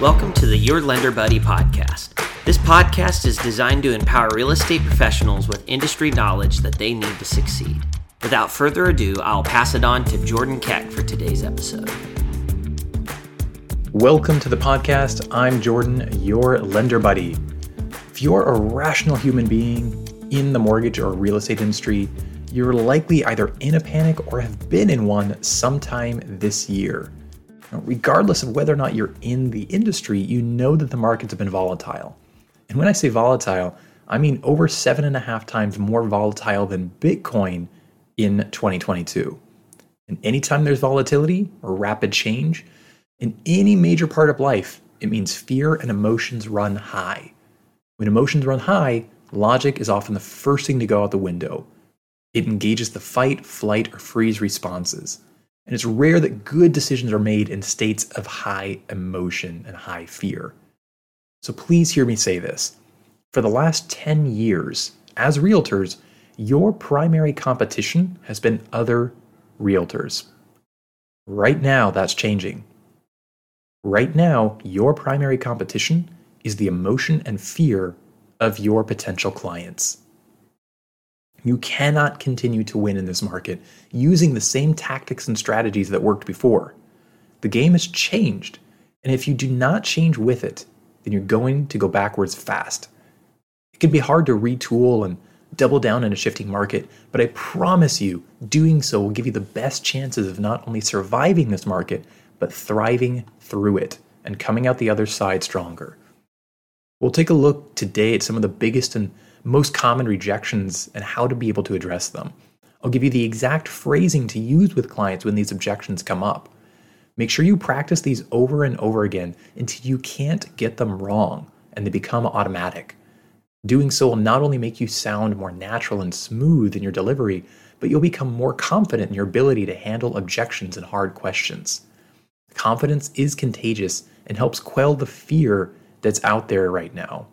Welcome to the Your Lender Buddy podcast. This podcast is designed to empower real estate professionals with industry knowledge that they need to succeed. Without further ado, I'll pass it on to Jordan Keck for today's episode. Welcome to the podcast. I'm Jordan, your lender buddy. If you're a rational human being in the mortgage or real estate industry, you're likely either in a panic or have been in one sometime this year. Regardless of whether or not you're in the industry, you know that the markets have been volatile. And when I say volatile, I mean over seven and a half times more volatile than Bitcoin in 2022. And anytime there's volatility or rapid change in any major part of life, it means fear and emotions run high. When emotions run high, logic is often the first thing to go out the window. It engages the fight, flight, or freeze responses. And it's rare that good decisions are made in states of high emotion and high fear. So please hear me say this. For the last 10 years, as realtors, your primary competition has been other realtors. Right now, that's changing. Right now, your primary competition is the emotion and fear of your potential clients. You cannot continue to win in this market using the same tactics and strategies that worked before. The game has changed, and if you do not change with it, then you're going to go backwards fast. It can be hard to retool and double down in a shifting market, but I promise you, doing so will give you the best chances of not only surviving this market, but thriving through it and coming out the other side stronger. We'll take a look today at some of the biggest and most common rejections and how to be able to address them. I'll give you the exact phrasing to use with clients when these objections come up. Make sure you practice these over and over again until you can't get them wrong and they become automatic. Doing so will not only make you sound more natural and smooth in your delivery, but you'll become more confident in your ability to handle objections and hard questions. Confidence is contagious and helps quell the fear that's out there right now.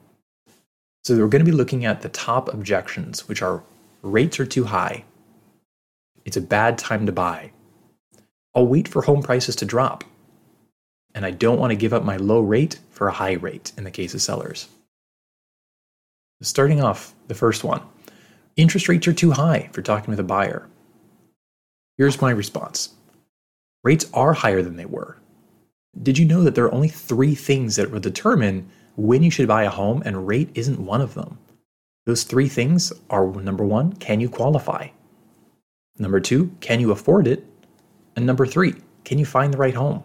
So we're going to be looking at the top objections, which are rates are too high. It's a bad time to buy. I'll wait for home prices to drop. And I don't want to give up my low rate for a high rate in the case of sellers. Starting off, the first one interest rates are too high for talking with a buyer. Here's my response rates are higher than they were. Did you know that there are only three things that will determine when you should buy a home, and rate isn't one of them. Those three things are number one, can you qualify? Number two, can you afford it? And number three, can you find the right home?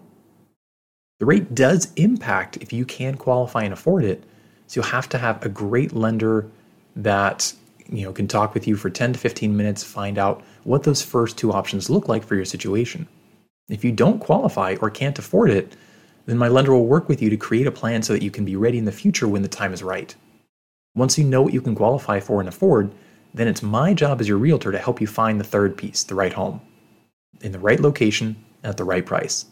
The rate does impact if you can qualify and afford it. So you'll have to have a great lender that you know can talk with you for 10 to 15 minutes, find out what those first two options look like for your situation. If you don't qualify or can't afford it, then my lender will work with you to create a plan so that you can be ready in the future when the time is right. Once you know what you can qualify for and afford, then it's my job as your realtor to help you find the third piece, the right home, in the right location and at the right price.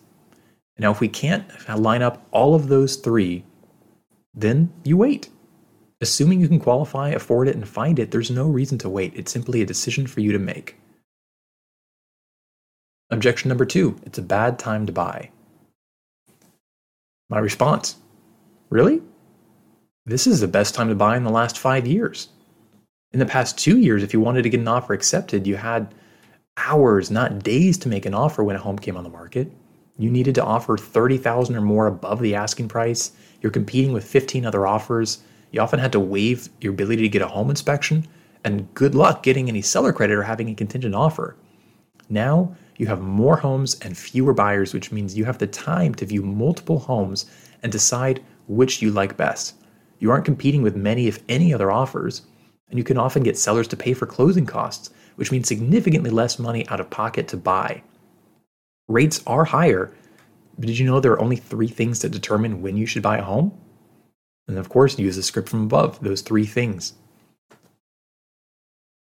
Now, if we can't line up all of those three, then you wait. Assuming you can qualify, afford it, and find it, there's no reason to wait. It's simply a decision for you to make. Objection number two it's a bad time to buy. My response Really? This is the best time to buy in the last five years. In the past two years, if you wanted to get an offer accepted, you had hours, not days, to make an offer when a home came on the market. You needed to offer 30,000 or more above the asking price. You're competing with 15 other offers. You often had to waive your ability to get a home inspection, and good luck getting any seller credit or having a contingent offer. Now, you have more homes and fewer buyers, which means you have the time to view multiple homes and decide which you like best. You aren't competing with many, if any, other offers, and you can often get sellers to pay for closing costs, which means significantly less money out of pocket to buy. Rates are higher, but did you know there are only three things that determine when you should buy a home? And of course, use the script from above, those three things.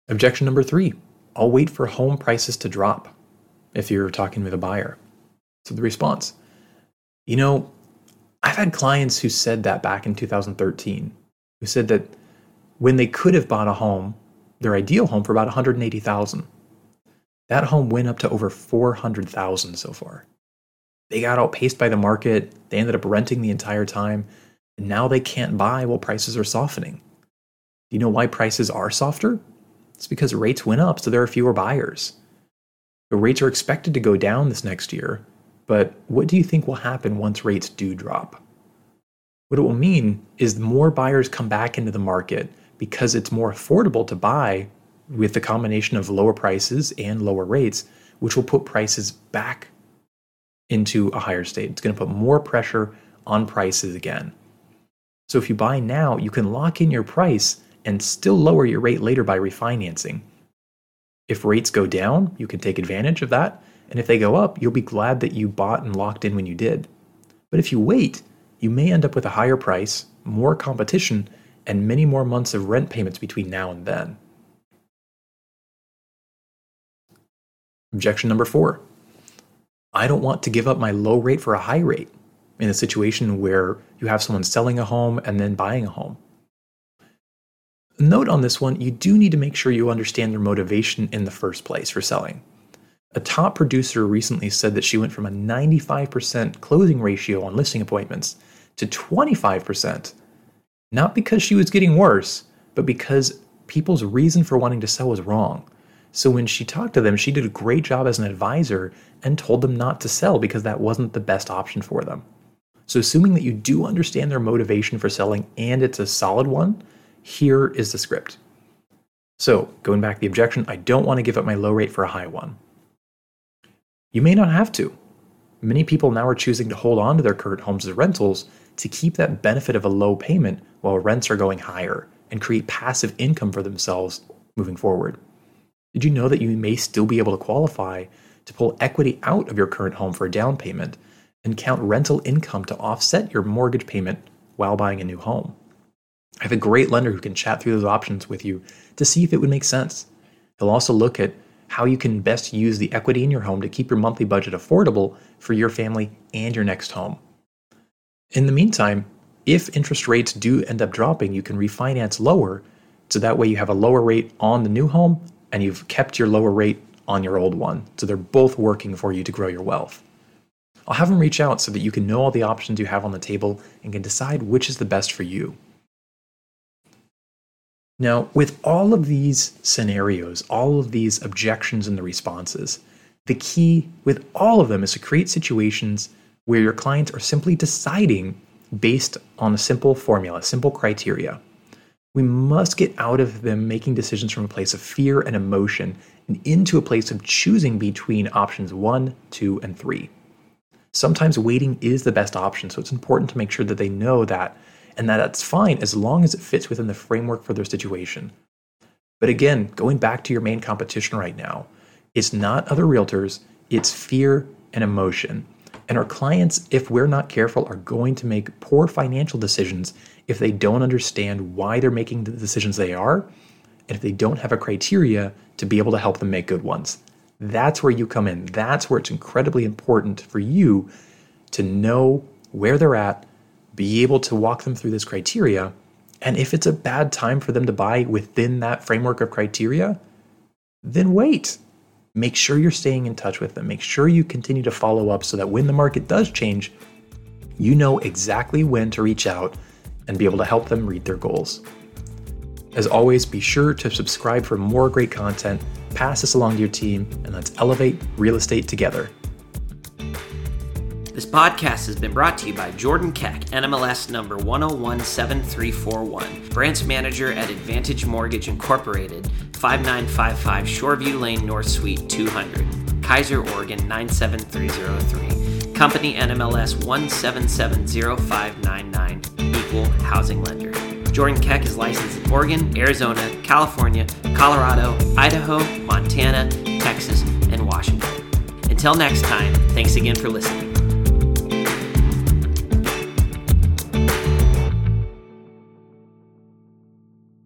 Objection number three I'll wait for home prices to drop if you're talking with a buyer. So the response, you know, I've had clients who said that back in 2013, who said that when they could have bought a home, their ideal home for about 180,000, that home went up to over 400,000 so far. They got outpaced by the market. They ended up renting the entire time. And now they can't buy while prices are softening. Do you know why prices are softer? It's because rates went up, so there are fewer buyers. The rates are expected to go down this next year, but what do you think will happen once rates do drop? What it will mean is more buyers come back into the market because it's more affordable to buy with the combination of lower prices and lower rates, which will put prices back into a higher state. It's going to put more pressure on prices again. So if you buy now, you can lock in your price and still lower your rate later by refinancing. If rates go down, you can take advantage of that. And if they go up, you'll be glad that you bought and locked in when you did. But if you wait, you may end up with a higher price, more competition, and many more months of rent payments between now and then. Objection number four I don't want to give up my low rate for a high rate in a situation where you have someone selling a home and then buying a home. Note on this one, you do need to make sure you understand their motivation in the first place for selling. A top producer recently said that she went from a 95% closing ratio on listing appointments to 25%, not because she was getting worse, but because people's reason for wanting to sell was wrong. So when she talked to them, she did a great job as an advisor and told them not to sell because that wasn't the best option for them. So, assuming that you do understand their motivation for selling and it's a solid one, here is the script. So, going back to the objection, I don't want to give up my low rate for a high one. You may not have to. Many people now are choosing to hold on to their current homes as rentals to keep that benefit of a low payment while rents are going higher and create passive income for themselves moving forward. Did you know that you may still be able to qualify to pull equity out of your current home for a down payment and count rental income to offset your mortgage payment while buying a new home? I have a great lender who can chat through those options with you to see if it would make sense. He'll also look at how you can best use the equity in your home to keep your monthly budget affordable for your family and your next home. In the meantime, if interest rates do end up dropping, you can refinance lower so that way you have a lower rate on the new home and you've kept your lower rate on your old one. So they're both working for you to grow your wealth. I'll have them reach out so that you can know all the options you have on the table and can decide which is the best for you. Now, with all of these scenarios, all of these objections and the responses, the key with all of them is to create situations where your clients are simply deciding based on a simple formula, simple criteria. We must get out of them making decisions from a place of fear and emotion and into a place of choosing between options one, two, and three. Sometimes waiting is the best option, so it's important to make sure that they know that and that that's fine as long as it fits within the framework for their situation. But again, going back to your main competition right now, it's not other realtors, it's fear and emotion. And our clients, if we're not careful, are going to make poor financial decisions if they don't understand why they're making the decisions they are, and if they don't have a criteria to be able to help them make good ones. That's where you come in. That's where it's incredibly important for you to know where they're at, be able to walk them through this criteria. And if it's a bad time for them to buy within that framework of criteria, then wait make sure you're staying in touch with them. Make sure you continue to follow up so that when the market does change, you know exactly when to reach out and be able to help them reach their goals. As always, be sure to subscribe for more great content, pass this along to your team, and let's elevate real estate together. Podcast has been brought to you by Jordan Keck, NMLS number 1017341, branch manager at Advantage Mortgage Incorporated, 5955 Shoreview Lane North Suite 200, Keizer, Oregon 97303. Company NMLS 1770599, equal housing lender. Jordan Keck is licensed in Oregon, Arizona, California, Colorado, Idaho, Montana, Texas, and Washington. Until next time, thanks again for listening.